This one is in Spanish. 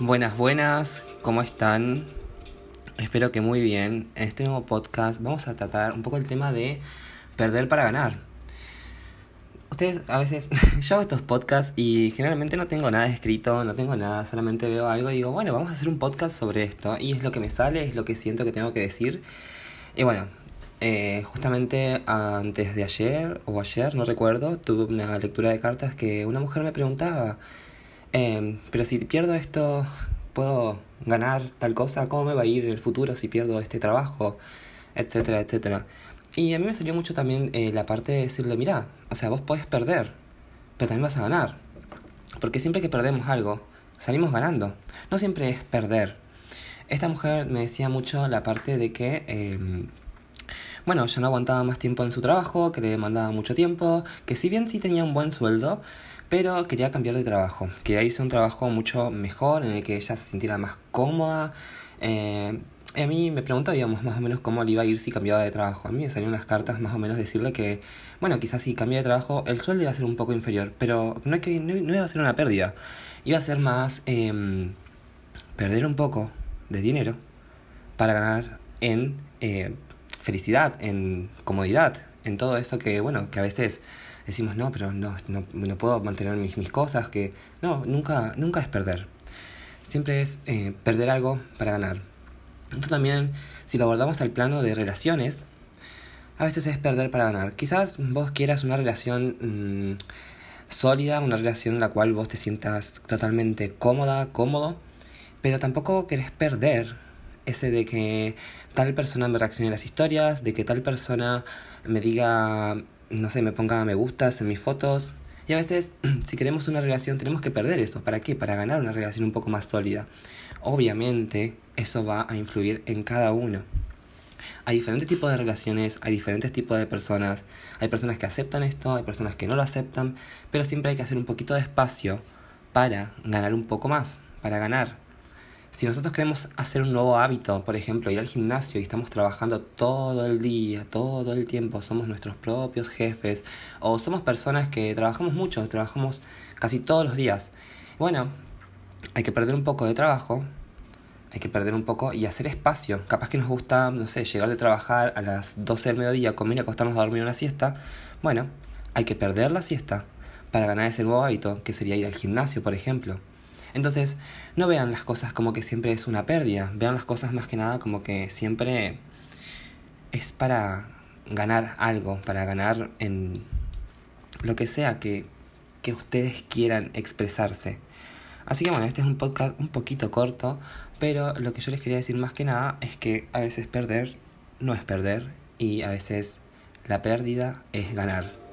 Buenas, buenas, ¿cómo están? Espero que muy bien. En este nuevo podcast vamos a tratar un poco el tema de perder para ganar. Ustedes a veces, yo hago estos podcasts y generalmente no tengo nada escrito, no tengo nada, solamente veo algo y digo, bueno, vamos a hacer un podcast sobre esto. Y es lo que me sale, es lo que siento que tengo que decir. Y bueno, eh, justamente antes de ayer o ayer, no recuerdo, tuve una lectura de cartas que una mujer me preguntaba, em, pero si pierdo esto, ¿puedo ganar tal cosa? ¿Cómo me va a ir en el futuro si pierdo este trabajo? Etcétera, etcétera. Y a mí me salió mucho también eh, la parte de decirle, mira, o sea, vos podés perder, pero también vas a ganar. Porque siempre que perdemos algo, salimos ganando. No siempre es perder. Esta mujer me decía mucho la parte de que... Eh, bueno, ya no aguantaba más tiempo en su trabajo, que le demandaba mucho tiempo, que si bien sí tenía un buen sueldo, pero quería cambiar de trabajo, quería irse a un trabajo mucho mejor, en el que ella se sintiera más cómoda. Eh, a mí me preguntó, digamos, más o menos cómo le iba a ir si cambiaba de trabajo. A mí me salieron unas cartas más o menos decirle que, bueno, quizás si cambia de trabajo, el sueldo iba a ser un poco inferior, pero no, es que, no, iba a ser una pérdida, iba a ser más eh, perder un poco de dinero para ganar en eh, felicidad, en comodidad, en todo eso que, bueno, que a veces decimos, no, pero no, no, no puedo mantener mis, mis cosas, que no, nunca, nunca es perder. Siempre es eh, perder algo para ganar. Entonces también, si lo abordamos al plano de relaciones, a veces es perder para ganar. Quizás vos quieras una relación mmm, sólida, una relación en la cual vos te sientas totalmente cómoda, cómodo, pero tampoco querés perder ese de que tal persona me reaccione a las historias, de que tal persona me diga, no sé, me ponga me gustas en mis fotos. Y a veces, si queremos una relación, tenemos que perder eso. ¿Para qué? Para ganar una relación un poco más sólida. Obviamente, eso va a influir en cada uno. Hay diferentes tipos de relaciones, hay diferentes tipos de personas. Hay personas que aceptan esto, hay personas que no lo aceptan, pero siempre hay que hacer un poquito de espacio para ganar un poco más, para ganar si nosotros queremos hacer un nuevo hábito, por ejemplo, ir al gimnasio y estamos trabajando todo el día, todo el tiempo, somos nuestros propios jefes, o somos personas que trabajamos mucho, trabajamos casi todos los días, bueno, hay que perder un poco de trabajo, hay que perder un poco y hacer espacio. Capaz que nos gusta, no sé, llegar de trabajar a las 12 del mediodía, comer y acostarnos a dormir una siesta. Bueno, hay que perder la siesta para ganar ese nuevo hábito, que sería ir al gimnasio, por ejemplo. Entonces, no vean las cosas como que siempre es una pérdida, vean las cosas más que nada como que siempre es para ganar algo, para ganar en lo que sea que, que ustedes quieran expresarse. Así que bueno, este es un podcast un poquito corto, pero lo que yo les quería decir más que nada es que a veces perder no es perder y a veces la pérdida es ganar.